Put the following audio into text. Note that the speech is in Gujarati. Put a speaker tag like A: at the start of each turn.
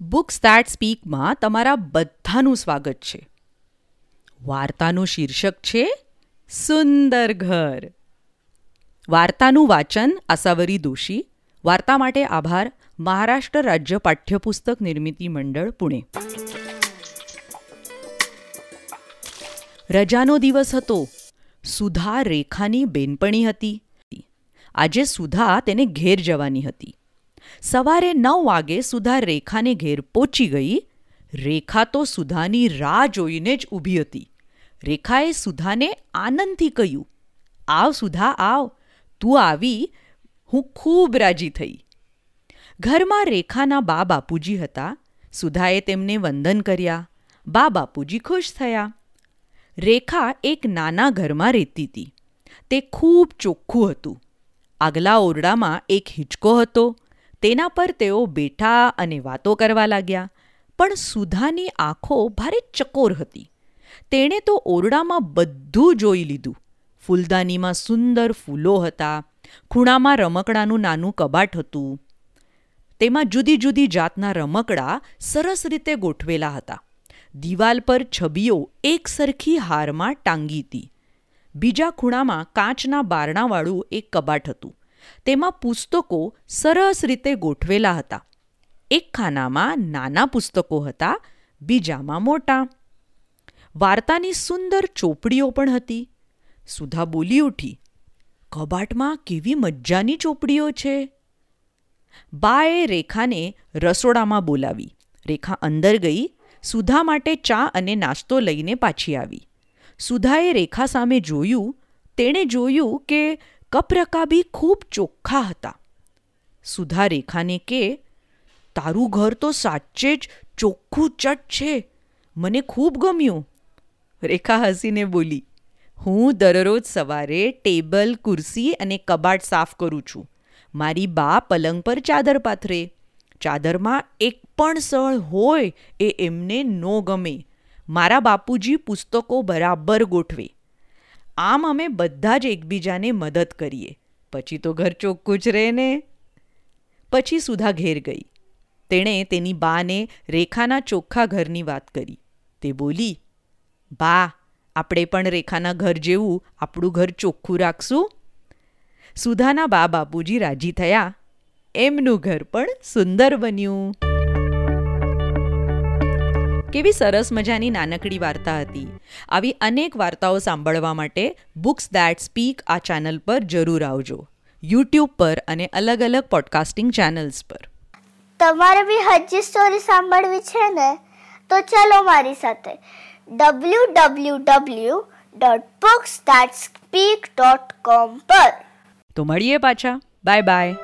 A: બુક્સ દેટ સ્પીકમાં તમારા બધાનું સ્વાગત છે. વાર્તાનું શીર્ષક છે, સુંદર ઘર. વાર્તાનું વાચન આસાવરી દોશી. વાર્તા માટે આભાર. મહારાષ્ટ્ર રાજ્ય પાઠ્યપુસ્તક નિર્મિતિ મંડળ, પુણે. રજાનો દિવસ હતો. સુધા રેખાની બેનપણી હતી. આજે સુધા તેને ઘેર જવાની હતી. સવારે નવ વાગે સુધા રેખાને ઘેર પહોંચી ગઈ. રેખા તો સુધાની રાહ જોઈને જ ઊભી હતી. રેખાએ સુધાને આનંદથી કહ્યું, આવ સુધા, આવ. તું આવી. હું ખૂબ રાજી થઈ. ઘરમાં રેખાના બા બાપુજી હતા. સુધાએ તેમને વંદન કર્યા. બા બાપુજી ખુશ થયા. રેખા એક નાના ઘરમાં રહેતી હતી. તે ખૂબ ચોખ્ખું હતું. આગલા ઓરડામાં એક હિંચકો હતો. તેના પર તેઓ બેઠા અને વાતો કરવા લાગ્યા. પણ સુધાની આંખો ભારે ચકોર હતી. તેણે તો ઓરડામાં બધું જોઈ લીધું. ફૂલદાનીમાં સુંદર ફૂલો હતા. ખૂણામાં રમકડાનું નાનું કબાટ હતું. તેમાં જુદી જુદી જાતના રમકડા સરસ રીતે ગોઠવેલા હતા. દિવાલ પર છબીઓ એક સરખી હારમાં ટાંગી હતી. બીજા ખૂણામાં કાચના બારણાવાળું એક કબાટ હતું. તેમાં પુસ્તકો સરસ રીતે ગોઠવેલા હતા. એક ખાનામાં નાના પુસ્તકો હતા, બીજામાં મોટા. વાર્તાની સુંદર ચોપડીઓ પણ હતી. સુધા બોલી ઉઠી, કબાટમાં કેવી મજાની ચોપડીઓ છે. બાએ રેખાને રસોડામાં બોલાવી. રેખા અંદર ગઈ, સુધા માટે ચા અને નાસ્તો લઈને પાછી આવી. સુધાએ રેખા સામે જોયું, તેણે જોયું કે કપરકાબી ખૂબ ચોખ્ખા હતા. સુધા રેખાને કે, તારું ઘર તો સાચે જ ચોખ્ખું ચટ છે. મને ખૂબ ગમ્યું. રેખા હસીને બોલી, હું દરરોજ સવારે ટેબલ ખુરશી અને કબાટ સાફ કરું છું. મારી બા પલંગ પર ચાદર પાથરે. ચાદરમાં એક પણ સળ હોય એ એમને નો ગમે. મારા બાપુજી પુસ્તકો બરાબર ગોઠવે. આમ અમે બધા જ એકબીજાને મદદ કરીએ. પછી તો ઘર ચોખ્ખું જ રહે ને પછી સુધા ઘેર ગઈ. તેણે તેની બાને રેખાના ચોખ્ખા ઘરની વાત કરી. તે બોલી, બા, આપણે પણ રેખાના ઘર જેવું આપણું ઘર ચોખ્ખું રાખશું? સુધાના બા બાપુજી રાજી થયા. એમનું ઘર પણ સુંદર બન્યું. કેવી સરસ મજાની નાનકડી વાર્તા હતી. આવી અનેક વાર્તાઓ સાંભળવા માટે બુક્સ દેટ સ્પીક આ ચેનલ પર જરૂર આવજો. યુટ્યુબ પર અને અલગ અલગ પોડકાસ્ટિંગ ચેનલ્સ પર.
B: તમારે બી હજી સ્ટોરી સાંભળવી છે ને? તો ચલો મારી સાથે. W W W dot books that speak dot com પર.
A: તો મળીએ પાછા. Bye bye